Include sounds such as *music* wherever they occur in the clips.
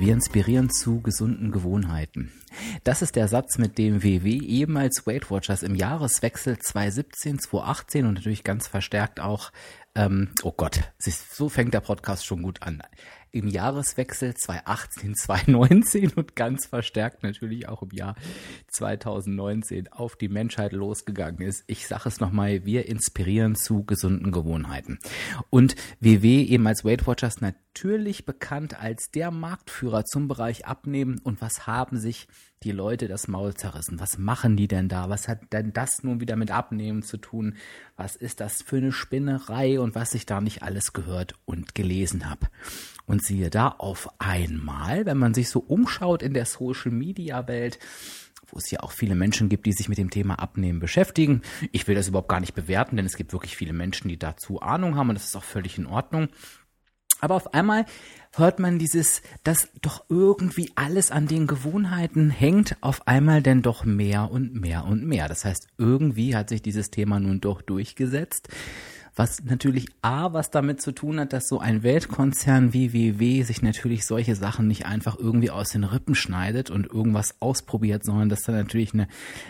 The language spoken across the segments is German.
Wir inspirieren zu gesunden Gewohnheiten. Das ist der Satz, mit dem WW ehemals Weight Watchers im Jahreswechsel 2017, 2018 und natürlich ganz verstärkt auch, ähm, oh Gott, so fängt der Podcast schon gut an im Jahreswechsel 2018, 2019 *laughs* und ganz verstärkt natürlich auch im Jahr 2019 auf die Menschheit losgegangen ist. Ich sage es nochmal, wir inspirieren zu gesunden Gewohnheiten. Und WW eben als Weight Watchers natürlich bekannt als der Marktführer zum Bereich Abnehmen. Und was haben sich die Leute das Maul zerrissen? Was machen die denn da? Was hat denn das nun wieder mit Abnehmen zu tun? Was ist das für eine Spinnerei und was ich da nicht alles gehört und gelesen habe? Und siehe da auf einmal, wenn man sich so umschaut in der Social Media Welt, wo es ja auch viele Menschen gibt, die sich mit dem Thema Abnehmen beschäftigen. Ich will das überhaupt gar nicht bewerten, denn es gibt wirklich viele Menschen, die dazu Ahnung haben und das ist auch völlig in Ordnung. Aber auf einmal hört man dieses, dass doch irgendwie alles an den Gewohnheiten hängt, auf einmal denn doch mehr und mehr und mehr. Das heißt, irgendwie hat sich dieses Thema nun doch durchgesetzt was natürlich A, was damit zu tun hat, dass so ein Weltkonzern wie WW sich natürlich solche Sachen nicht einfach irgendwie aus den Rippen schneidet und irgendwas ausprobiert, sondern dass da natürlich eine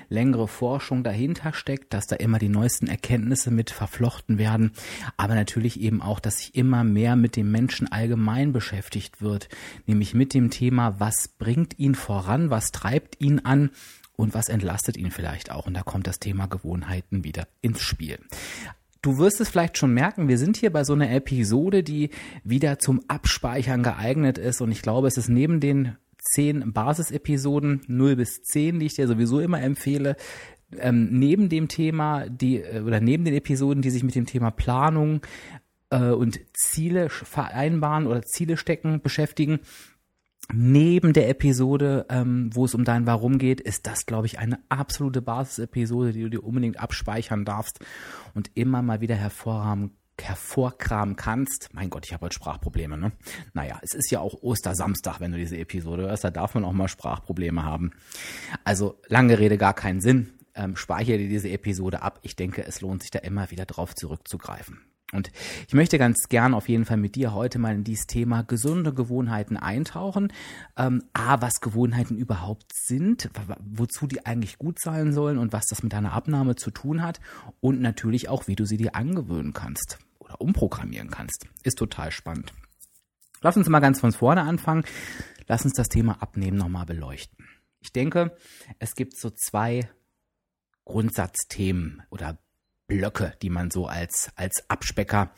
längere Forschung dahinter steckt, dass da immer die neuesten Erkenntnisse mit verflochten werden, aber natürlich eben auch, dass sich immer mehr mit dem Menschen allgemein beschäftigt wird, nämlich mit dem Thema, was bringt ihn voran, was treibt ihn an, und was entlastet ihn vielleicht auch. Und da kommt das Thema Gewohnheiten wieder ins Spiel. Du wirst es vielleicht schon merken, wir sind hier bei so einer Episode, die wieder zum Abspeichern geeignet ist. Und ich glaube, es ist neben den zehn Basisepisoden 0 bis 10, die ich dir sowieso immer empfehle, ähm, neben dem Thema, die, äh, oder neben den Episoden, die sich mit dem Thema Planung äh, und Ziele vereinbaren oder Ziele stecken beschäftigen, neben der Episode, ähm, wo es um dein Warum geht, ist das, glaube ich, eine absolute Basisepisode, die du dir unbedingt abspeichern darfst und immer mal wieder hervorrahmen hervorkramen kannst. Mein Gott, ich habe heute Sprachprobleme, ne? Naja, es ist ja auch Ostersamstag, wenn du diese Episode hörst, da darf man auch mal Sprachprobleme haben. Also, lange Rede, gar keinen Sinn. Ähm, speichere dir diese Episode ab. Ich denke, es lohnt sich da immer wieder drauf zurückzugreifen. Und ich möchte ganz gern auf jeden Fall mit dir heute mal in dieses Thema gesunde Gewohnheiten eintauchen. Ähm, A, was Gewohnheiten überhaupt sind, wozu die eigentlich gut sein sollen und was das mit deiner Abnahme zu tun hat. Und natürlich auch, wie du sie dir angewöhnen kannst oder umprogrammieren kannst. Ist total spannend. Lass uns mal ganz von vorne anfangen. Lass uns das Thema Abnehmen nochmal beleuchten. Ich denke, es gibt so zwei Grundsatzthemen oder Blöcke, die man so als, als Abspecker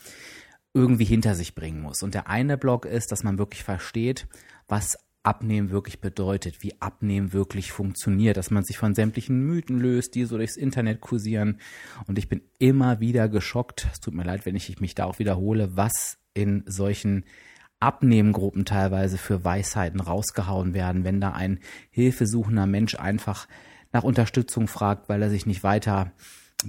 irgendwie hinter sich bringen muss. Und der eine Block ist, dass man wirklich versteht, was Abnehmen wirklich bedeutet, wie Abnehmen wirklich funktioniert, dass man sich von sämtlichen Mythen löst, die so durchs Internet kursieren. Und ich bin immer wieder geschockt, es tut mir leid, wenn ich mich da auch wiederhole, was in solchen Abnehmengruppen teilweise für Weisheiten rausgehauen werden, wenn da ein hilfesuchender Mensch einfach nach Unterstützung fragt, weil er sich nicht weiter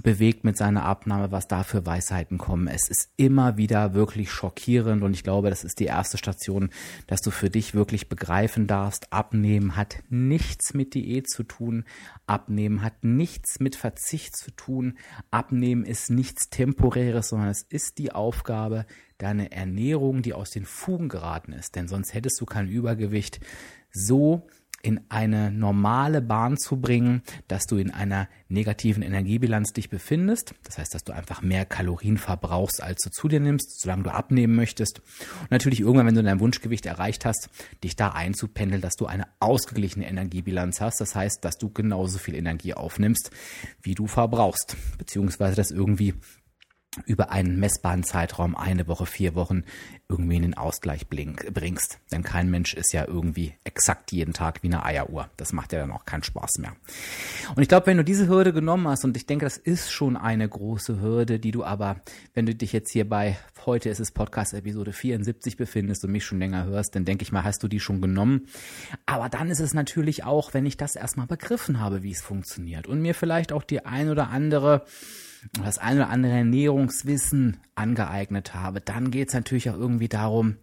bewegt mit seiner Abnahme, was da für Weisheiten kommen. Es ist immer wieder wirklich schockierend und ich glaube, das ist die erste Station, dass du für dich wirklich begreifen darfst, Abnehmen hat nichts mit Diät zu tun, Abnehmen hat nichts mit Verzicht zu tun, Abnehmen ist nichts Temporäres, sondern es ist die Aufgabe, deine Ernährung, die aus den Fugen geraten ist, denn sonst hättest du kein Übergewicht, so in eine normale Bahn zu bringen, dass du in einer negativen Energiebilanz dich befindest. Das heißt, dass du einfach mehr Kalorien verbrauchst, als du zu dir nimmst, solange du abnehmen möchtest. Und natürlich irgendwann, wenn du dein Wunschgewicht erreicht hast, dich da einzupendeln, dass du eine ausgeglichene Energiebilanz hast. Das heißt, dass du genauso viel Energie aufnimmst, wie du verbrauchst, beziehungsweise das irgendwie über einen messbaren Zeitraum, eine Woche, vier Wochen, irgendwie in den Ausgleich bringst. Denn kein Mensch ist ja irgendwie exakt jeden Tag wie eine Eieruhr. Das macht ja dann auch keinen Spaß mehr. Und ich glaube, wenn du diese Hürde genommen hast, und ich denke, das ist schon eine große Hürde, die du aber, wenn du dich jetzt hier bei, heute ist es Podcast Episode 74 befindest und mich schon länger hörst, dann denke ich mal, hast du die schon genommen. Aber dann ist es natürlich auch, wenn ich das erstmal begriffen habe, wie es funktioniert und mir vielleicht auch die ein oder andere das ein oder andere Ernährungswissen angeeignet habe, dann geht es natürlich auch irgendwie darum,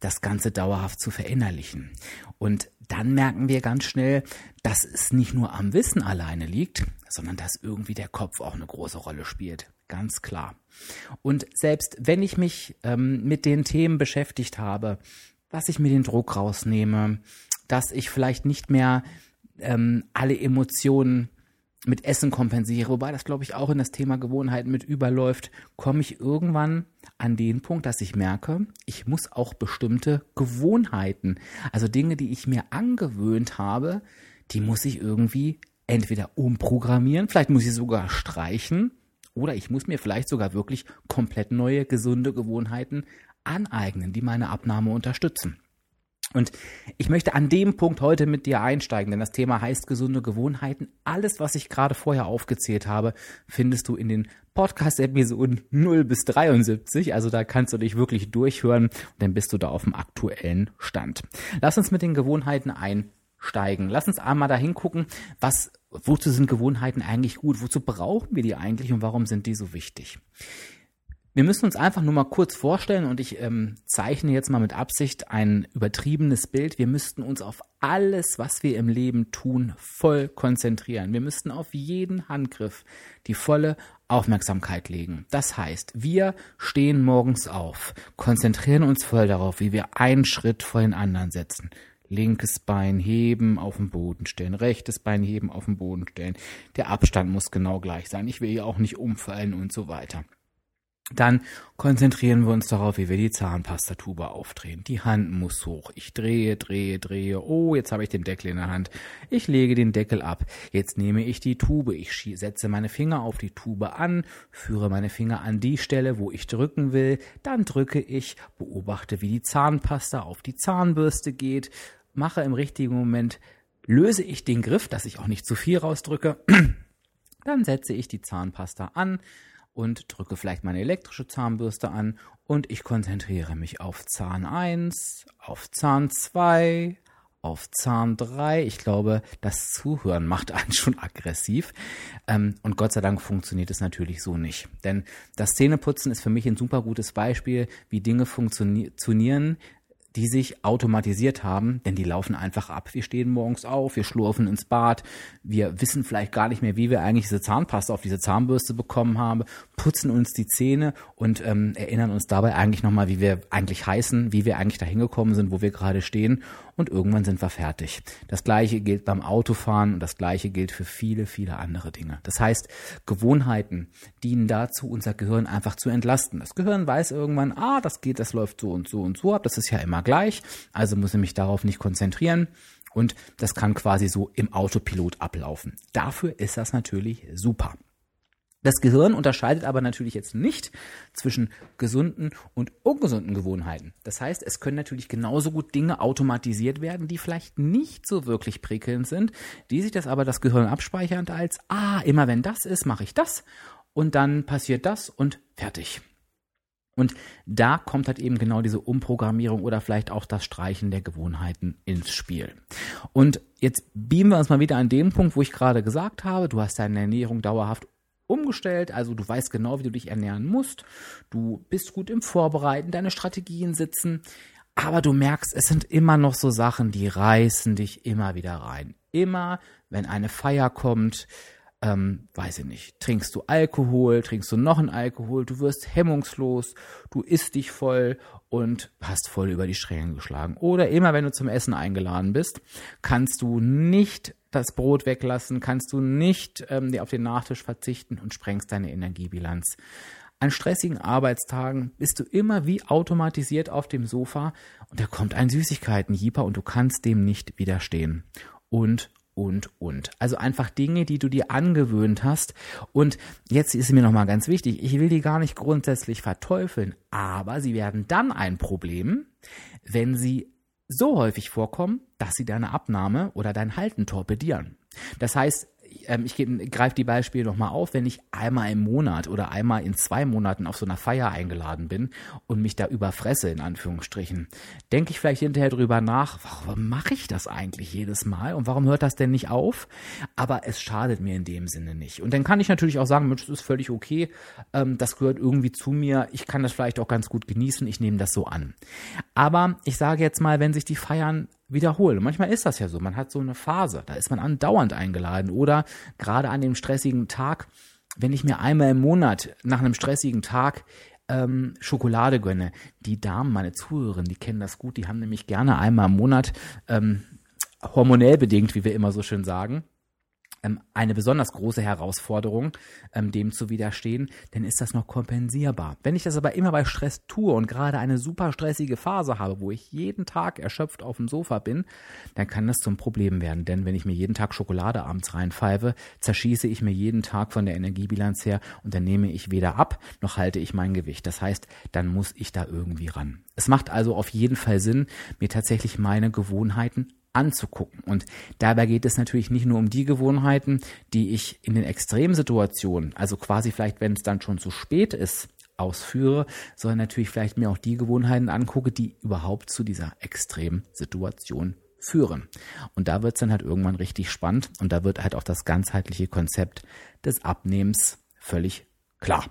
das Ganze dauerhaft zu verinnerlichen. Und dann merken wir ganz schnell, dass es nicht nur am Wissen alleine liegt, sondern dass irgendwie der Kopf auch eine große Rolle spielt. Ganz klar. Und selbst wenn ich mich ähm, mit den Themen beschäftigt habe, dass ich mir den Druck rausnehme, dass ich vielleicht nicht mehr ähm, alle Emotionen mit Essen kompensiere, wobei das, glaube ich, auch in das Thema Gewohnheiten mit überläuft, komme ich irgendwann an den Punkt, dass ich merke, ich muss auch bestimmte Gewohnheiten, also Dinge, die ich mir angewöhnt habe, die muss ich irgendwie entweder umprogrammieren, vielleicht muss ich sogar streichen oder ich muss mir vielleicht sogar wirklich komplett neue, gesunde Gewohnheiten aneignen, die meine Abnahme unterstützen. Und ich möchte an dem Punkt heute mit dir einsteigen, denn das Thema heißt gesunde Gewohnheiten. Alles, was ich gerade vorher aufgezählt habe, findest du in den Podcast-Episoden 0 bis 73. Also da kannst du dich wirklich durchhören und dann bist du da auf dem aktuellen Stand. Lass uns mit den Gewohnheiten einsteigen. Lass uns einmal dahin gucken, was, wozu sind Gewohnheiten eigentlich gut? Wozu brauchen wir die eigentlich und warum sind die so wichtig? Wir müssen uns einfach nur mal kurz vorstellen und ich ähm, zeichne jetzt mal mit Absicht ein übertriebenes Bild. Wir müssten uns auf alles, was wir im Leben tun, voll konzentrieren. Wir müssten auf jeden Handgriff die volle Aufmerksamkeit legen. Das heißt, wir stehen morgens auf, konzentrieren uns voll darauf, wie wir einen Schritt vor den anderen setzen. Linkes Bein heben, auf den Boden stellen, rechtes Bein heben, auf den Boden stellen. Der Abstand muss genau gleich sein. Ich will ja auch nicht umfallen und so weiter. Dann konzentrieren wir uns darauf, wie wir die Zahnpastatube aufdrehen. Die Hand muss hoch. Ich drehe, drehe, drehe. Oh, jetzt habe ich den Deckel in der Hand. Ich lege den Deckel ab. Jetzt nehme ich die Tube. Ich setze meine Finger auf die Tube an, führe meine Finger an die Stelle, wo ich drücken will. Dann drücke ich, beobachte, wie die Zahnpasta auf die Zahnbürste geht, mache im richtigen Moment, löse ich den Griff, dass ich auch nicht zu viel rausdrücke. *clears throat* Dann setze ich die Zahnpasta an und drücke vielleicht meine elektrische Zahnbürste an und ich konzentriere mich auf Zahn 1, auf Zahn 2, auf Zahn 3. Ich glaube, das Zuhören macht *laughs* einen schon aggressiv. Ähm, und Gott sei Dank funktioniert es natürlich so nicht. Denn das Zähneputzen ist für mich ein super gutes Beispiel, wie Dinge funktionieren, die sich automatisiert haben, denn die laufen einfach ab. Wir stehen morgens auf, wir schlurfen ins Bad, wir wissen vielleicht gar nicht mehr, wie wir eigentlich diese Zahnpasta auf diese Zahnbürste bekommen haben, putzen uns die Zähne und ähm, erinnern uns dabei eigentlich nochmal, wie wir eigentlich heißen, wie wir eigentlich da hingekommen sind, wo wir gerade stehen und irgendwann sind wir fertig. Das gleiche gilt beim Autofahren und das gleiche gilt für viele, viele andere Dinge. Das heißt, Gewohnheiten dienen dazu, unser Gehirn einfach zu entlasten. Das Gehirn weiß irgendwann, ah, das geht, das läuft so und so und so ab, das ist ja immer gleich, also muss ich mich darauf nicht konzentrieren. Und das kann quasi so im Autopilot ablaufen. Dafür ist das natürlich super. Das Gehirn unterscheidet aber natürlich jetzt nicht zwischen gesunden und ungesunden Gewohnheiten. Das heißt, es können natürlich genauso gut Dinge automatisiert werden, die vielleicht nicht so wirklich prickelnd sind, die sich das aber das Gehirn abspeichert als, ah, immer wenn das ist, mache ich das und dann passiert das und fertig. Und da kommt halt eben genau diese Umprogrammierung oder vielleicht auch das Streichen der Gewohnheiten ins Spiel. Und jetzt beamen wir uns mal wieder an den Punkt, wo ich gerade gesagt habe, du hast deine Ernährung dauerhaft umgestellt, also du weißt genau, wie du dich ernähren musst, du bist gut im Vorbereiten, deine Strategien sitzen, aber du merkst, es sind immer noch so Sachen, die reißen dich immer wieder rein. Immer, wenn eine Feier kommt, ähm, weiß ich nicht, trinkst du Alkohol, trinkst du noch einen Alkohol, du wirst hemmungslos, du isst dich voll und hast voll über die Stränge geschlagen. Oder immer, wenn du zum Essen eingeladen bist, kannst du nicht das Brot weglassen, kannst du nicht ähm, auf den Nachtisch verzichten und sprengst deine Energiebilanz. An stressigen Arbeitstagen bist du immer wie automatisiert auf dem Sofa und da kommt ein Süßigkeiten-Jeeper und du kannst dem nicht widerstehen. Und und, und. Also einfach Dinge, die du dir angewöhnt hast. Und jetzt ist mir nochmal ganz wichtig, ich will die gar nicht grundsätzlich verteufeln, aber sie werden dann ein Problem, wenn sie so häufig vorkommen, dass sie deine Abnahme oder dein Halten torpedieren. Das heißt, ähm, ich greife die Beispiele nochmal auf, wenn ich einmal im Monat oder einmal in zwei Monaten auf so einer Feier eingeladen bin und mich da überfresse, in Anführungsstrichen, denke ich vielleicht hinterher drüber nach, warum mache ich das eigentlich jedes Mal und warum hört das denn nicht auf? Aber es schadet mir in dem Sinne nicht. Und dann kann ich natürlich auch sagen, Mensch, das ist völlig okay, ähm, das gehört irgendwie zu mir, ich kann das vielleicht auch ganz gut genießen, ich nehme das so an. Aber ich sage jetzt mal, wenn sich die Feiern wiederholen. manchmal ist das ja so. Man hat so eine Phase, da ist man andauernd eingeladen. Oder gerade an dem stressigen Tag, wenn ich mir einmal im Monat nach einem stressigen Tag ähm, Schokolade gönne. Die Damen, meine Zuhörerinnen, die kennen das gut, die haben nämlich gerne einmal im Monat ähm, hormonell bedingt, wie wir immer so schön sagen, eine besonders große Herausforderung, ähm, dem zu widerstehen, denn ist das noch kompensierbar. Wenn ich das aber immer bei Stress tue und gerade eine super stressige Phase habe, wo ich jeden Tag erschöpft auf dem Sofa bin, dann kann das zum Problem werden. Denn wenn ich mir jeden Tag Schokolade abends reinpfeife, zerschieße ich mir jeden Tag von der Energiebilanz her und dann nehme ich weder ab, noch halte ich mein Gewicht. Das heißt, dann muss ich da irgendwie ran. Es macht also auf jeden Fall Sinn, mir tatsächlich meine Gewohnheiten anzugucken. Und dabei geht es natürlich nicht nur um die Gewohnheiten, die ich in den Extremsituationen, also quasi vielleicht, wenn es dann schon zu spät ist, ausführe, sondern natürlich vielleicht mir auch die Gewohnheiten angucke, die überhaupt zu dieser Extremsituation führen. Und da wird es dann halt irgendwann richtig spannend und da wird halt auch das ganzheitliche Konzept des Abnehmens völlig klar.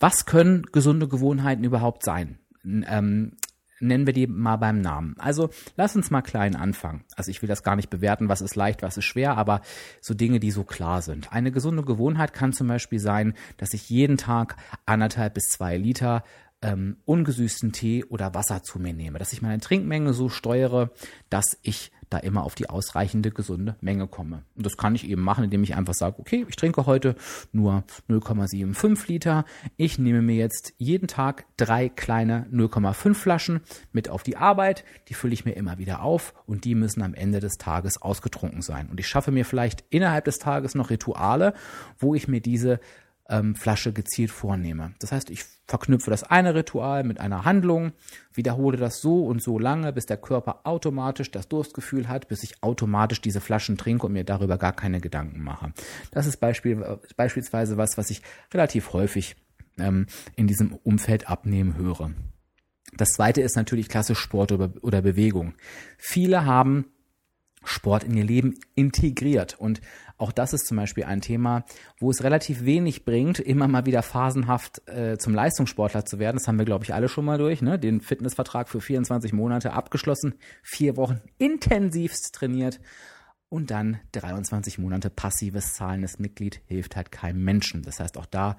Was können gesunde Gewohnheiten überhaupt sein? Ähm, nennen wir die mal beim Namen. Also lass uns mal klein anfangen. Also ich will das gar nicht bewerten, was ist leicht, was ist schwer, aber so Dinge, die so klar sind. Eine gesunde Gewohnheit kann zum Beispiel sein, dass ich jeden Tag anderthalb bis zwei Liter ähm, ungesüßten Tee oder Wasser zu mir nehme, dass ich meine Trinkmenge so steuere, dass ich da immer auf die ausreichende gesunde Menge komme. Und das kann ich eben machen, indem ich einfach sage, okay, ich trinke heute nur 0,75 Liter. Ich nehme mir jetzt jeden Tag drei kleine 0,5 Flaschen mit auf die Arbeit. Die fülle ich mir immer wieder auf und die müssen am Ende des Tages ausgetrunken sein. Und ich schaffe mir vielleicht innerhalb des Tages noch Rituale, wo ich mir diese ähm, Flasche gezielt vornehme. Das heißt, ich verknüpfe das eine Ritual mit einer Handlung, wiederhole das so und so lange, bis der Körper automatisch das Durstgefühl hat, bis ich automatisch diese Flaschen trinke und mir darüber gar keine Gedanken mache. Das ist Beispiel, beispielsweise was, was ich relativ häufig ähm, in diesem Umfeld abnehmen höre. Das zweite ist natürlich klassisch Sport oder Bewegung. Viele haben Sport in ihr Leben integriert. Und auch das ist zum Beispiel ein Thema, wo es relativ wenig bringt, immer mal wieder phasenhaft äh, zum Leistungssportler zu werden. Das haben wir, glaube ich, alle schon mal durch. Ne? Den Fitnessvertrag für 24 Monate abgeschlossen, vier Wochen intensivst trainiert und dann 23 Monate passives zahlendes Mitglied hilft halt keinem Menschen. Das heißt, auch da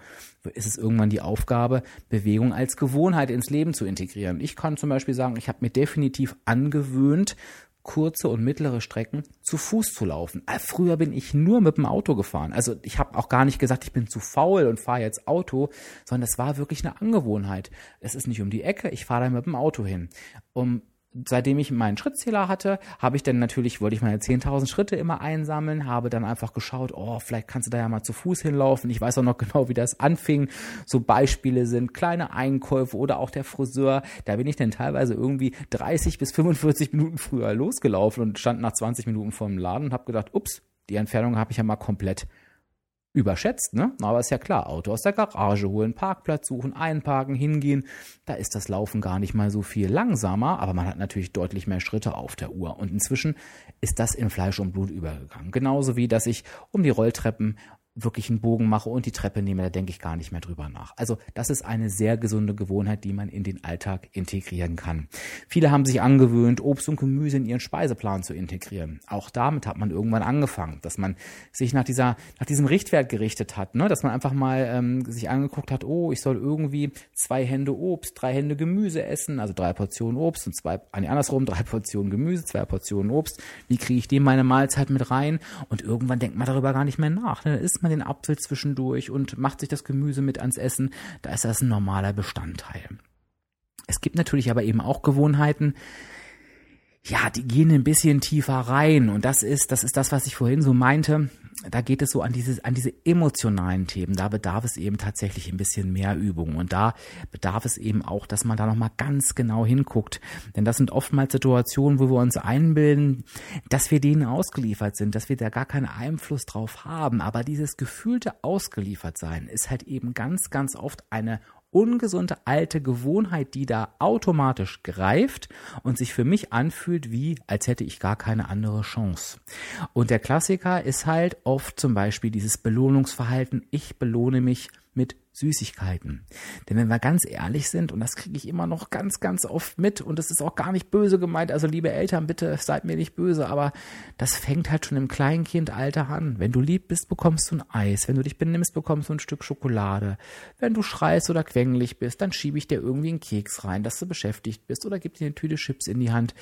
ist es irgendwann die Aufgabe, Bewegung als Gewohnheit ins Leben zu integrieren. Ich kann zum Beispiel sagen, ich habe mir definitiv angewöhnt, kurze und mittlere Strecken zu Fuß zu laufen. Äh, früher bin ich nur mit dem Auto gefahren. Also ich habe auch gar nicht gesagt, ich bin zu faul und fahre jetzt Auto, sondern es war wirklich eine Angewohnheit. Es ist nicht um die Ecke, ich fahre da mit dem Auto hin. Um seitdem ich meinen Schrittzähler hatte, habe ich dann natürlich, wollte ich meine 10.000 Schritte immer einsammeln, habe dann einfach geschaut, oh, vielleicht kannst du da ja mal zu Fuß hinlaufen. Ich weiß auch noch genau, wie das anfing. So Beispiele sind kleine Einkäufe oder auch der Friseur. Da bin ich dann teilweise irgendwie 30 bis 45 Minuten früher losgelaufen und stand nach 20 Minuten vor dem Laden und habe gedacht, ups, die Entfernung habe ich ja mal komplett überschätzt, ne? Aber ist ja klar, Auto aus der Garage holen, Parkplatz suchen, einparken, hingehen. Da ist das Laufen gar nicht mal so viel langsamer, aber man hat natürlich deutlich mehr Schritte auf der Uhr. Und inzwischen ist das in Fleisch und Blut übergegangen. Genauso wie, dass ich um die Rolltreppen wirklich einen Bogen mache und die Treppe nehme, da denke ich gar nicht mehr drüber nach. Also das ist eine sehr gesunde Gewohnheit, die man in den Alltag integrieren kann. Viele haben sich angewöhnt, Obst und Gemüse in ihren Speiseplan zu integrieren. Auch damit hat man irgendwann angefangen, dass man sich nach dieser, nach diesem Richtwert gerichtet hat, ne? dass man einfach mal ähm, sich angeguckt hat, oh, ich soll irgendwie zwei Hände Obst, drei Hände Gemüse essen, also drei Portionen Obst und zwei, nee, andersrum, drei Portionen Gemüse, zwei Portionen Obst. Wie kriege ich dem meine Mahlzeit mit rein? Und irgendwann denkt man darüber gar nicht mehr nach. Ne? Ist man den Apfel zwischendurch und macht sich das Gemüse mit ans Essen, da ist das ein normaler Bestandteil. Es gibt natürlich aber eben auch Gewohnheiten, ja, die gehen ein bisschen tiefer rein und das ist, das ist das, was ich vorhin so meinte. Da geht es so an dieses, an diese emotionalen Themen. Da bedarf es eben tatsächlich ein bisschen mehr Übung und da bedarf es eben auch, dass man da nochmal ganz genau hinguckt. Denn das sind oftmals Situationen, wo wir uns einbilden, dass wir denen ausgeliefert sind, dass wir da gar keinen Einfluss drauf haben. Aber dieses gefühlte Ausgeliefertsein ist halt eben ganz, ganz oft eine ungesunde alte Gewohnheit, die da automatisch greift und sich für mich anfühlt, wie als hätte ich gar keine andere Chance. Und der Klassiker ist halt oft zum Beispiel dieses Belohnungsverhalten. Ich belohne mich mit Süßigkeiten. Denn wenn wir ganz ehrlich sind, und das kriege ich immer noch ganz, ganz oft mit, und das ist auch gar nicht böse gemeint, also liebe Eltern, bitte seid mir nicht böse, aber das fängt halt schon im Kleinkindalter an. Wenn du lieb bist, bekommst du ein Eis. Wenn du dich benimmst, bekommst du ein Stück Schokolade. Wenn du schreist oder quengelig bist, dann schiebe ich dir irgendwie einen Keks rein, dass du beschäftigt bist, oder gib dir eine Tüte Chips in die Hand.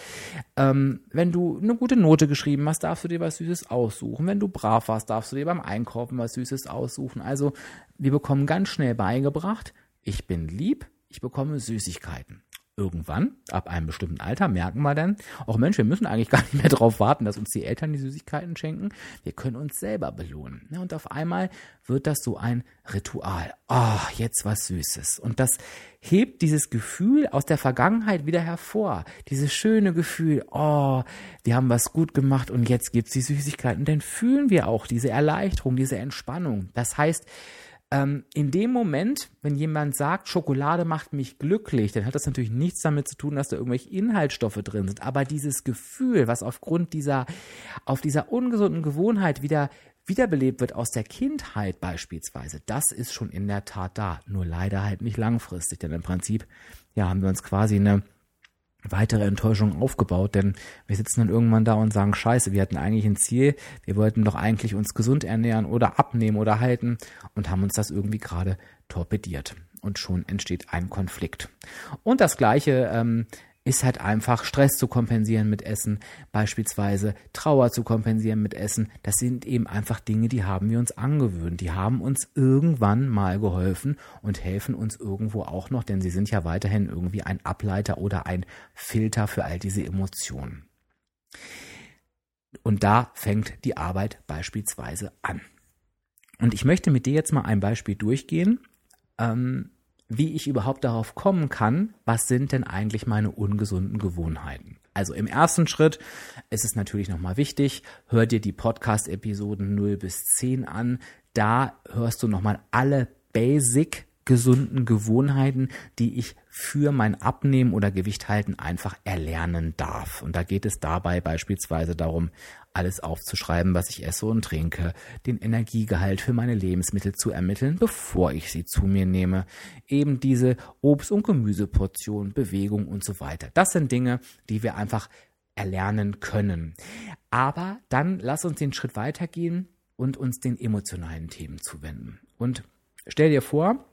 Ähm, wenn du eine gute Note geschrieben hast, darfst du dir was Süßes aussuchen. Wenn du brav warst, darfst du dir beim Einkaufen was Süßes aussuchen. Also wir bekommen ganz schnell beigebracht, ich bin lieb, ich bekomme Süßigkeiten. Irgendwann, ab einem bestimmten Alter, merken wir dann, auch Mensch, wir müssen eigentlich *laughs* gar nicht mehr darauf warten, dass uns die Eltern die Süßigkeiten schenken. Wir können uns selber belohnen. Und auf einmal wird das so ein Ritual. Ah, oh, jetzt was Süßes. Und das hebt dieses Gefühl aus der Vergangenheit wieder hervor. Dieses schöne Gefühl, oh, wir haben was gut gemacht und jetzt gibt's die Süßigkeiten. Und dann fühlen wir auch diese Erleichterung, diese Entspannung. Das heißt, ähm, in dem Moment, wenn jemand sagt, Schokolade macht mich glücklich, dann hat das natürlich nichts damit zu tun, dass da irgendwelche Inhaltsstoffe drin sind. Aber dieses Gefühl, was aufgrund dieser, auf dieser ungesunden Gewohnheit wieder wiederbelebt wird aus der Kindheit beispielsweise, das ist schon in der Tat da. Nur leider halt nicht langfristig, denn im Prinzip, ja, haben wir uns quasi eine weitere Enttäuschung aufgebaut, denn wir sitzen dann irgendwann da und sagen, scheiße, wir hatten eigentlich ein Ziel, wir wollten doch eigentlich uns gesund ernähren oder abnehmen oder halten und haben uns das irgendwie gerade torpediert. Und schon entsteht ein Konflikt. Und das gleiche ähm, ist halt einfach Stress zu kompensieren mit Essen, beispielsweise Trauer zu kompensieren mit Essen. Das sind eben einfach Dinge, die haben wir uns angewöhnt. Die haben uns irgendwann mal geholfen und helfen uns irgendwo auch noch, denn sie sind ja weiterhin irgendwie ein Ableiter oder ein Filter für all diese Emotionen. Und da fängt die Arbeit beispielsweise an. Und ich möchte mit dir jetzt mal ein Beispiel durchgehen. Ähm, wie ich überhaupt darauf kommen kann, was sind denn eigentlich meine ungesunden Gewohnheiten. Also im ersten Schritt ist es natürlich nochmal wichtig, hör dir die Podcast-Episoden 0 bis 10 an. Da hörst du nochmal alle Basic gesunden Gewohnheiten, die ich für mein Abnehmen oder Gewicht halten einfach erlernen darf. Und da geht es dabei beispielsweise darum, alles aufzuschreiben, was ich esse und trinke, den Energiegehalt für meine Lebensmittel zu ermitteln, bevor ich sie zu mir nehme, eben diese Obst- und Gemüseportion, Bewegung und so weiter. Das sind Dinge, die wir einfach erlernen können. Aber dann lass uns den Schritt weitergehen und uns den emotionalen Themen zuwenden. Und stell dir vor,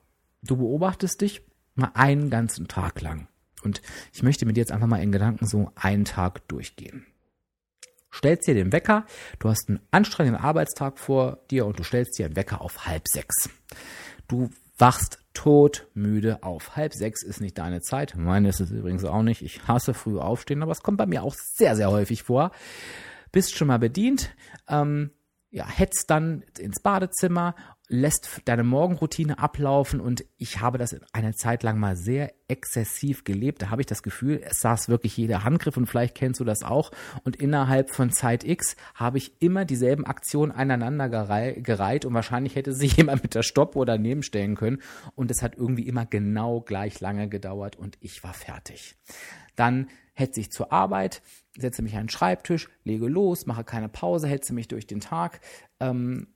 du beobachtest dich mal einen ganzen Tag lang. Und ich möchte mit dir jetzt einfach mal in Gedanken so einen Tag durchgehen stellst dir den Wecker, du hast einen anstrengenden Arbeitstag vor dir und du stellst dir einen Wecker auf halb sechs. Du wachst todmüde auf. Halb sechs ist nicht deine Zeit. Meine ist es übrigens auch nicht. Ich hasse früh aufstehen, aber es kommt bei mir auch sehr, sehr häufig vor. Bist schon mal bedient, ähm, ja, hetzt dann ins Badezimmer lässt deine Morgenroutine ablaufen und ich habe das eine Zeit lang mal sehr exzessiv gelebt. Da habe ich das Gefühl, es saß wirklich jeder Handgriff und vielleicht kennst du das auch. Und innerhalb von Zeit X habe ich immer dieselben Aktionen aneinander gereiht und wahrscheinlich hätte sich *laughs* jemand mit der Stoppuhr daneben stellen können und es hat irgendwie immer genau gleich lange gedauert und ich war fertig. Dann hetze ich zur Arbeit, setze mich an den Schreibtisch, lege los, mache keine Pause, hetze mich durch den Tag. Ähm,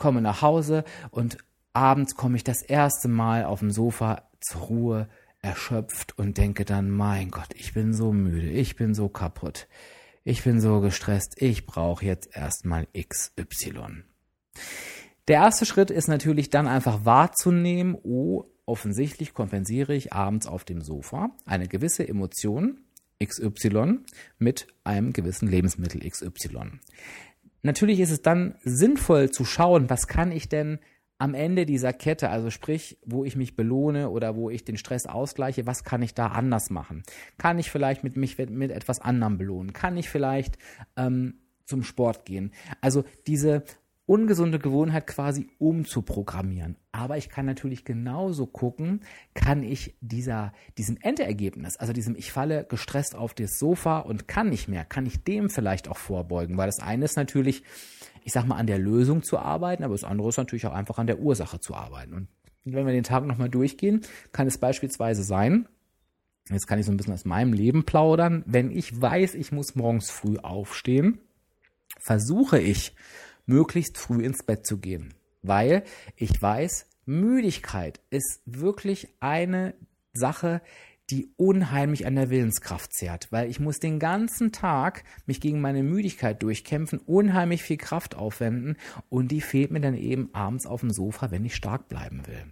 komme nach Hause und abends komme ich das erste Mal auf dem Sofa zur Ruhe, erschöpft und denke dann, mein Gott, ich bin so müde, ich bin so kaputt, ich bin so gestresst, ich brauche jetzt erstmal XY. Der erste Schritt ist natürlich dann einfach wahrzunehmen, oh, offensichtlich kompensiere ich abends auf dem Sofa eine gewisse Emotion XY mit einem gewissen Lebensmittel XY. Natürlich ist es dann sinnvoll zu schauen, was kann ich denn am Ende dieser Kette, also sprich, wo ich mich belohne oder wo ich den Stress ausgleiche, was kann ich da anders machen? Kann ich vielleicht mit mich mit etwas anderem belohnen? Kann ich vielleicht ähm, zum Sport gehen? Also diese ungesunde Gewohnheit quasi umzuprogrammieren. Aber ich kann natürlich genauso gucken, kann ich dieser, diesem Endergebnis, also diesem ich falle gestresst auf das Sofa und kann nicht mehr, kann ich dem vielleicht auch vorbeugen, weil das eine ist natürlich, ich sag mal, an der Lösung zu arbeiten, aber das andere ist natürlich auch einfach an der Ursache zu arbeiten. Und wenn wir den Tag nochmal durchgehen, kann es beispielsweise sein, jetzt kann ich so ein bisschen aus meinem Leben plaudern, wenn ich weiß, ich muss morgens früh aufstehen, versuche ich, möglichst früh ins Bett zu gehen. Weil ich weiß, Müdigkeit ist wirklich eine Sache, die unheimlich an der Willenskraft zehrt, weil ich muss den ganzen Tag mich gegen meine Müdigkeit durchkämpfen, unheimlich viel Kraft aufwenden und die fehlt mir dann eben abends auf dem Sofa, wenn ich stark bleiben will.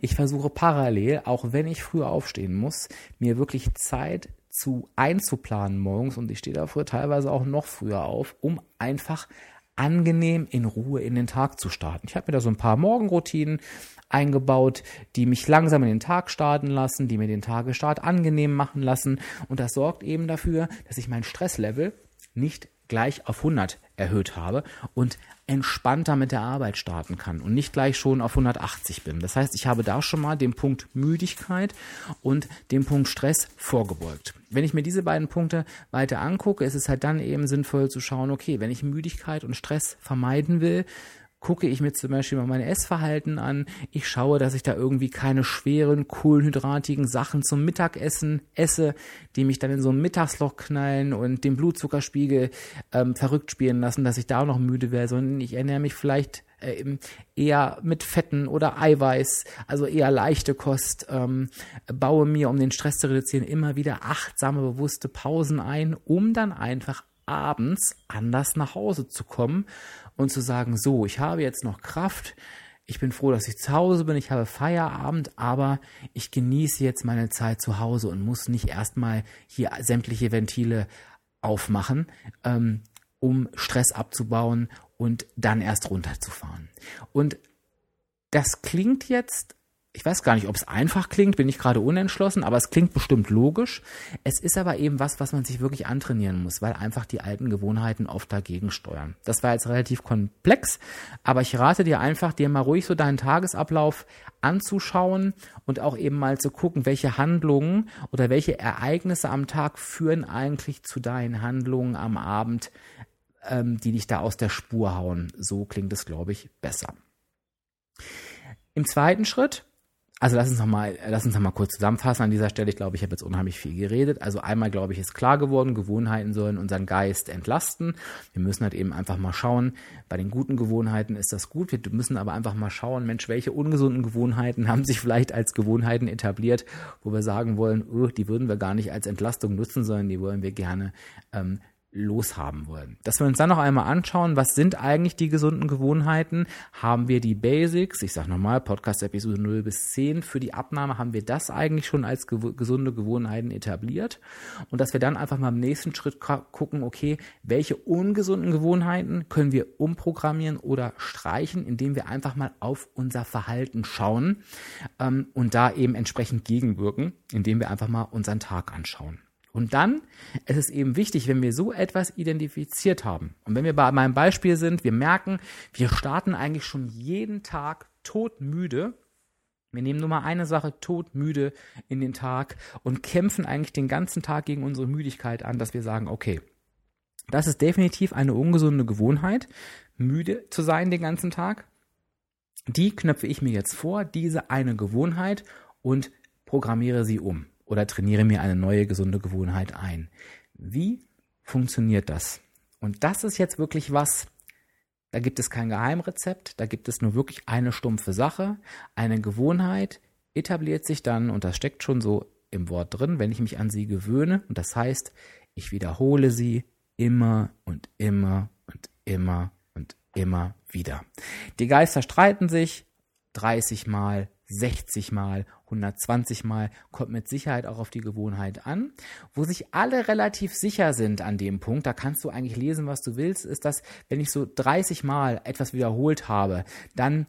Ich versuche parallel, auch wenn ich früher aufstehen muss, mir wirklich Zeit zu einzuplanen morgens und ich stehe dafür teilweise auch noch früher auf, um einfach angenehm in Ruhe in den Tag zu starten. Ich habe mir da so ein paar Morgenroutinen eingebaut, die mich langsam in den Tag starten lassen, die mir den Tagestart angenehm machen lassen. Und das sorgt eben dafür, dass ich mein Stresslevel nicht gleich auf 100 erhöht habe und entspannter mit der Arbeit starten kann und nicht gleich schon auf 180 bin. Das heißt, ich habe da schon mal den Punkt Müdigkeit und den Punkt Stress vorgebeugt. Wenn ich mir diese beiden Punkte weiter angucke, ist es halt dann eben sinnvoll zu schauen, okay, wenn ich Müdigkeit und Stress vermeiden will, gucke ich mir zum Beispiel mal mein Essverhalten an. Ich schaue, dass ich da irgendwie keine schweren, kohlenhydratigen Sachen zum Mittagessen esse, die mich dann in so ein Mittagsloch knallen und den Blutzuckerspiegel ähm, verrückt spielen lassen, dass ich da auch noch müde werde, sondern ich ernähre mich vielleicht äh, eher mit Fetten oder Eiweiß, also eher leichte Kost, ähm, baue mir, um den Stress zu reduzieren, immer wieder achtsame, bewusste Pausen ein, um dann einfach abends anders nach Hause zu kommen und zu sagen, so, ich habe jetzt noch Kraft, ich bin froh, dass ich zu Hause bin, ich habe Feierabend, aber ich genieße jetzt meine Zeit zu Hause und muss nicht erstmal hier sämtliche Ventile aufmachen, ähm, um Stress abzubauen und dann erst runterzufahren. Und das klingt jetzt ich weiß gar nicht, ob es einfach klingt, bin ich gerade unentschlossen, aber es klingt bestimmt logisch. Es ist aber eben was, was man sich wirklich antrainieren muss, weil einfach die alten Gewohnheiten oft dagegen steuern. Das war jetzt relativ komplex, aber ich rate dir einfach, dir mal ruhig so deinen Tagesablauf anzuschauen und auch eben mal zu gucken, welche Handlungen oder welche Ereignisse am Tag führen eigentlich zu deinen Handlungen am Abend, ähm, die dich da aus der Spur hauen. So klingt es, glaube ich, besser. Im zweiten Schritt also lass uns noch mal, lass uns noch mal kurz zusammenfassen an dieser Stelle. Ich glaube, ich habe jetzt unheimlich viel geredet. Also einmal, glaube ich, ist klar geworden, Gewohnheiten sollen unseren Geist entlasten. Wir müssen halt eben einfach mal schauen, bei den guten Gewohnheiten ist das gut. Wir müssen aber einfach mal schauen, Mensch, welche ungesunden Gewohnheiten haben sich vielleicht als Gewohnheiten etabliert, wo wir sagen wollen, oh, die würden wir gar nicht als Entlastung nutzen, sondern die wollen wir gerne ähm, loshaben wollen. Dass wir uns dann noch einmal anschauen, was sind eigentlich die gesunden Gewohnheiten? Haben wir die Basics? Ich sage nochmal, Podcast Episode 0 bis 10 für die Abnahme, haben wir das eigentlich schon als gew gesunde Gewohnheiten etabliert? Und dass wir dann einfach mal im nächsten Schritt gucken, okay, welche ungesunden Gewohnheiten können wir umprogrammieren oder streichen, indem wir einfach mal auf unser Verhalten schauen ähm, und da eben entsprechend gegenwirken, indem wir einfach mal unseren Tag anschauen. Und dann ist es eben wichtig, wenn wir so etwas identifiziert haben und wenn wir bei meinem Beispiel sind, wir merken, wir starten eigentlich schon jeden Tag todmüde. Wir nehmen nur mal eine Sache todmüde in den Tag und kämpfen eigentlich den ganzen Tag gegen unsere Müdigkeit an, dass wir sagen, okay, das ist definitiv eine ungesunde Gewohnheit, müde zu sein den ganzen Tag. Die knöpfe ich mir jetzt vor, diese eine Gewohnheit und programmiere sie um oder trainiere mir eine neue gesunde Gewohnheit ein. Wie funktioniert das? Und das ist jetzt wirklich was, da gibt es kein Geheimrezept, da gibt es nur wirklich eine stumpfe Sache. Eine Gewohnheit etabliert sich dann, und das steckt schon so im Wort drin, wenn ich mich an sie gewöhne. Und das heißt, ich wiederhole sie immer und immer und immer und immer wieder. Die Geister streiten sich 30 Mal, 60 Mal, 120 Mal, kommt mit Sicherheit auch auf die Gewohnheit an. Wo sich alle relativ sicher sind an dem Punkt, da kannst du eigentlich lesen, was du willst, ist, dass wenn ich so 30 Mal etwas wiederholt habe, dann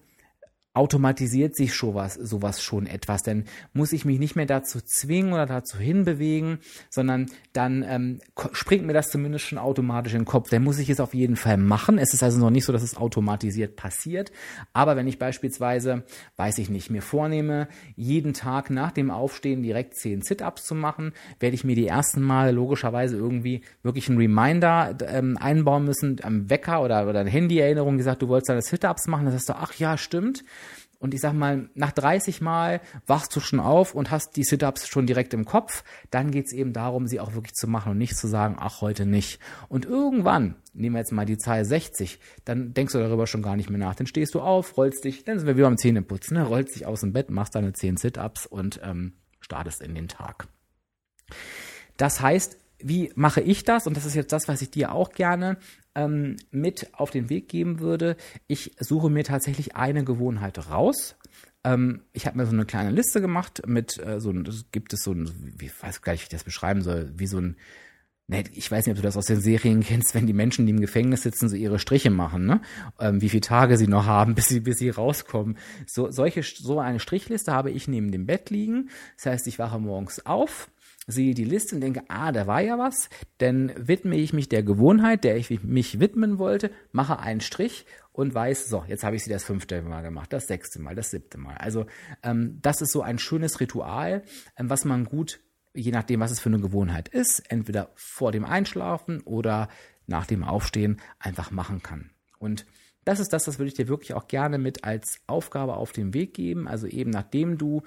automatisiert sich sowas, sowas schon etwas. Denn muss ich mich nicht mehr dazu zwingen oder dazu hinbewegen, sondern dann ähm, springt mir das zumindest schon automatisch in den Kopf. Dann muss ich es auf jeden Fall machen. Es ist also noch nicht so, dass es automatisiert passiert. Aber wenn ich beispielsweise, weiß ich nicht, mir vornehme, jeden Tag nach dem Aufstehen direkt zehn Sit-Ups zu machen, werde ich mir die ersten Male logischerweise irgendwie wirklich einen Reminder ähm, einbauen müssen am Wecker oder, oder eine Handy-Erinnerung, die sagt, du wolltest deine Sit-Ups machen. Das heißt du, ach ja, stimmt. Und ich sag mal, nach 30 Mal wachst du schon auf und hast die Sit-Ups schon direkt im Kopf. Dann geht's eben darum, sie auch wirklich zu machen und nicht zu sagen, ach, heute nicht. Und irgendwann, nehmen wir jetzt mal die Zahl 60, dann denkst du darüber schon gar nicht mehr nach. Dann stehst du auf, rollst dich, dann sind wir wieder am Zähneputzen, ne? rollst dich aus dem Bett, machst deine 10 Sit-Ups und ähm, startest in den Tag. Das heißt, wie mache ich das? Und das ist jetzt das, was ich dir auch gerne ähm, mit auf den Weg geben würde, ich suche mir tatsächlich eine Gewohnheit raus. Ähm, ich habe mir so eine kleine Liste gemacht mit äh, so ein, gibt es so ein, wie weiß gar nicht, wie ich das beschreiben soll, wie so ein ne, ich weiß nicht, ob du das aus den Serien kennst, wenn die Menschen, die im Gefängnis sitzen, so ihre Striche machen, ne? Ähm, wie viele Tage sie noch haben, *laughs* bis sie, bis sie rauskommen. So, solche, so eine Strichliste habe ich neben dem Bett liegen. Das heißt, ich wache morgens auf, sehe die Liste und denke, ah, da war ja was, dann widme ich mich der Gewohnheit, der ich mich widmen wollte, mache einen Strich und weiß, so, jetzt habe ich sie das fünfte Mal gemacht, das sechste Mal, das siebte Mal. Also ähm, das ist so ein schönes Ritual, ähm, was man gut, je nachdem, was es für eine Gewohnheit ist, entweder vor dem Einschlafen oder nach dem Aufstehen einfach machen kann. Und das ist das, das würde ich dir wirklich auch gerne mit als Aufgabe auf den Weg geben. Also eben nachdem du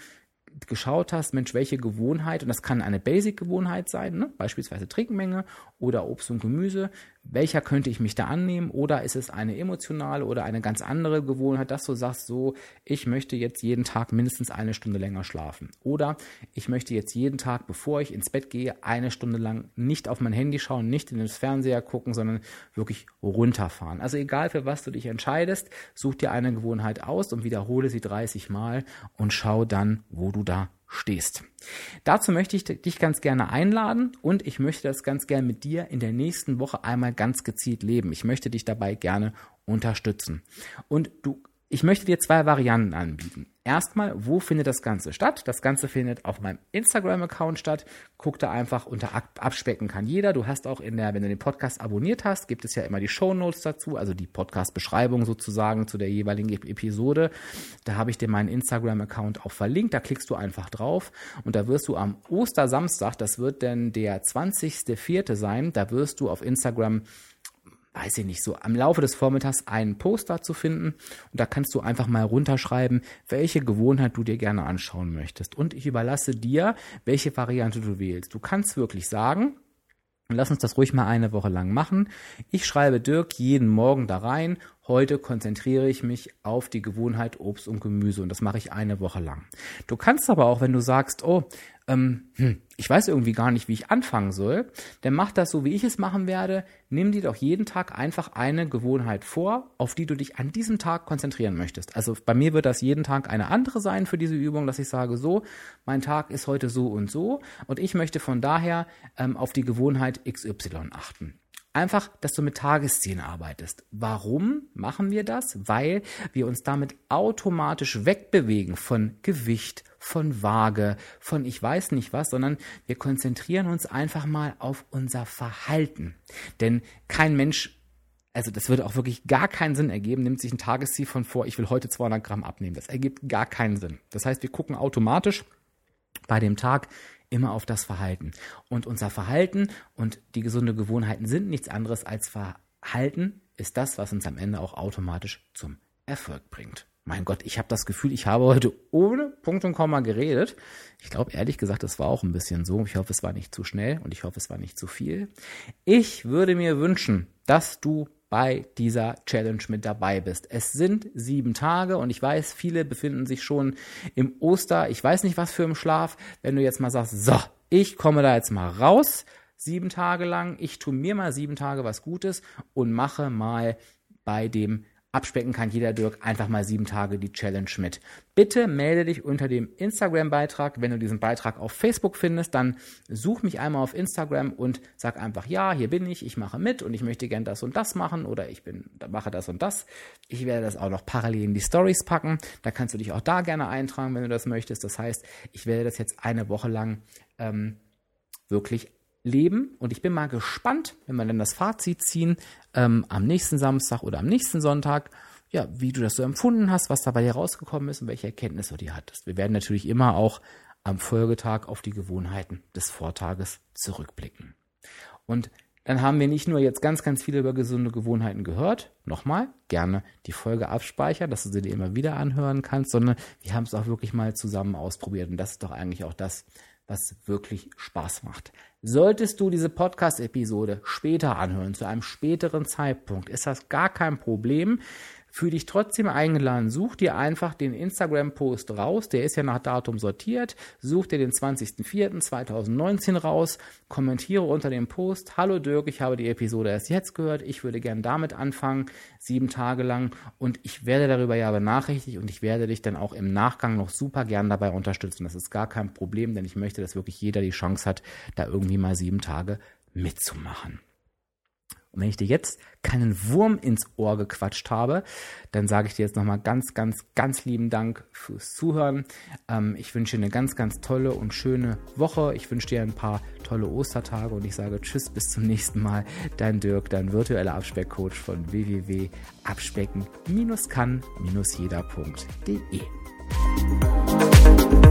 geschaut hast, Mensch, welche Gewohnheit, und das kann eine Basic-Gewohnheit sein, ne? beispielsweise Trinkmenge oder Obst und Gemüse, welcher könnte ich mich da annehmen? Oder ist es eine emotionale oder eine ganz andere Gewohnheit, dass du sagst, so, ich möchte jetzt jeden Tag mindestens eine Stunde länger schlafen. Oder ich möchte jetzt jeden Tag, bevor ich ins Bett gehe, eine Stunde lang nicht auf mein Handy schauen, nicht in den Fernseher gucken, sondern wirklich runterfahren. Also egal für was du dich entscheidest, such dir eine Gewohnheit aus und wiederhole sie 30 Mal und schau dann, wo du da stehst. Dazu möchte ich dich ganz gerne einladen und ich möchte das ganz gerne mit dir in der nächsten Woche einmal ganz gezielt leben. Ich möchte dich dabei gerne unterstützen. Und du ich möchte dir zwei Varianten anbieten. Erstmal, wo findet das Ganze statt? Das Ganze findet auf meinem Instagram-Account statt. Guck da einfach unter Abspecken kann jeder. Du hast auch in der, wenn du den Podcast abonniert hast, gibt es ja immer die Show Notes dazu, also die Podcast-Beschreibung sozusagen zu der jeweiligen Episode. Da habe ich dir meinen Instagram-Account auch verlinkt. Da klickst du einfach drauf und da wirst du am Ostersamstag, das wird denn der 20.04. sein, da wirst du auf Instagram weiß ich nicht, so am Laufe des Vormittags einen Poster zu finden und da kannst du einfach mal runterschreiben, welche Gewohnheit du dir gerne anschauen möchtest. Und ich überlasse dir, welche Variante du wählst. Du kannst wirklich sagen, Lass uns das ruhig mal eine Woche lang machen. Ich schreibe Dirk jeden Morgen da rein. Heute konzentriere ich mich auf die Gewohnheit Obst und Gemüse und das mache ich eine Woche lang. Du kannst aber auch, wenn du sagst, oh, ähm, hm, ich weiß irgendwie gar nicht, wie ich anfangen soll, dann mach das so, wie ich es machen werde. Nimm dir doch jeden Tag einfach eine Gewohnheit vor, auf die du dich an diesem Tag konzentrieren möchtest. Also bei mir wird das jeden Tag eine andere sein für diese Übung, dass ich sage, so, mein Tag ist heute so und so und ich möchte von daher ähm, auf die Gewohnheit XY achten. Einfach, dass du mit Tageszielen arbeitest. Warum machen wir das? Weil wir uns damit automatisch wegbewegen von Gewicht, von Waage, von ich weiß nicht was, sondern wir konzentrieren uns einfach mal auf unser Verhalten. Denn kein Mensch also das würde auch wirklich gar keinen Sinn ergeben, nimmt sich ein Tagesziel von vor, ich will heute 200 Gramm abnehmen. Das ergibt gar keinen Sinn. Das heißt, wir gucken automatisch bei dem Tag, immer auf das Verhalten. Und unser Verhalten und die gesunde Gewohnheiten sind nichts anderes als Verhalten ist das, was uns am Ende auch automatisch zum Erfolg bringt. Mein Gott, ich habe das Gefühl, ich habe heute ohne Punkt und Komma geredet. Ich glaube, ehrlich gesagt, das war auch ein bisschen so. Ich hoffe, es war nicht zu schnell und ich hoffe, es war nicht zu viel. Ich würde mir wünschen, dass du bei dieser Challenge mit dabei bist. Es sind sieben Tage und ich weiß, viele befinden sich schon im Oster. Ich weiß nicht, was für im Schlaf. Wenn du jetzt mal sagst, so, ich komme da jetzt mal raus, sieben Tage lang, ich tue mir mal sieben Tage was Gutes und mache mal bei dem abspecken kann jeder Dirk einfach mal sieben Tage die Challenge mit. Bitte melde dich unter dem Instagram-Beitrag. Wenn du diesen Beitrag auf Facebook findest, dann such mich einmal auf Instagram und sag einfach, ja, hier bin ich, ich mache mit und ich möchte gern das und das machen oder ich bin, mache das und das. Ich werde das auch noch parallel in die Stories packen. Da kannst du dich auch da gerne eintragen, wenn du das möchtest. Das heißt, ich werde das jetzt eine Woche lang ähm, wirklich leben. Und ich bin mal gespannt, wenn wir dann das Fazit ziehen, ähm, am nächsten Samstag oder am nächsten Sonntag, ja, wie du das so empfunden hast, was da bei dir rausgekommen ist und welche Erkenntnisse du dir hattest. Wir werden natürlich immer auch am Folgetag auf die Gewohnheiten des Vortages zurückblicken. Und dann haben wir nicht nur jetzt ganz, ganz viel über gesunde Gewohnheiten gehört, nochmal, gerne die Folge abspeichern, dass du sie dir immer wieder anhören kannst, sondern wir haben es auch wirklich mal zusammen ausprobiert. Und das ist doch eigentlich auch das, was wirklich Spaß macht. Solltest du diese Podcast-Episode später anhören, zu einem späteren Zeitpunkt, ist das gar kein Problem. Fühl dich trotzdem eingeladen. Such dir einfach den Instagram-Post raus. Der ist ja nach Datum sortiert. Such dir den 20.04.2019 raus. Kommentiere unter dem Post. Hallo Dirk, ich habe die Episode erst jetzt gehört. Ich würde gern damit anfangen. Sieben Tage lang. Und ich werde darüber ja benachrichtigt und ich werde dich dann auch im Nachgang noch super gern dabei unterstützen. Das ist gar kein Problem, denn ich möchte, dass wirklich jeder die Chance hat, da irgendwie mal sieben Tage mitzumachen. Und wenn ich dir jetzt keinen Wurm ins Ohr gequatscht habe, dann sage ich dir jetzt nochmal ganz, ganz, ganz lieben Dank fürs Zuhören. Ähm, ich wünsche dir eine ganz, ganz tolle und schöne Woche. Ich wünsche dir ein paar tolle Ostertage und ich sage Tschüss, bis zum nächsten Mal. Dein Dirk, dein virtueller Abspeckcoach von www.abspecken-kann-jeder.de.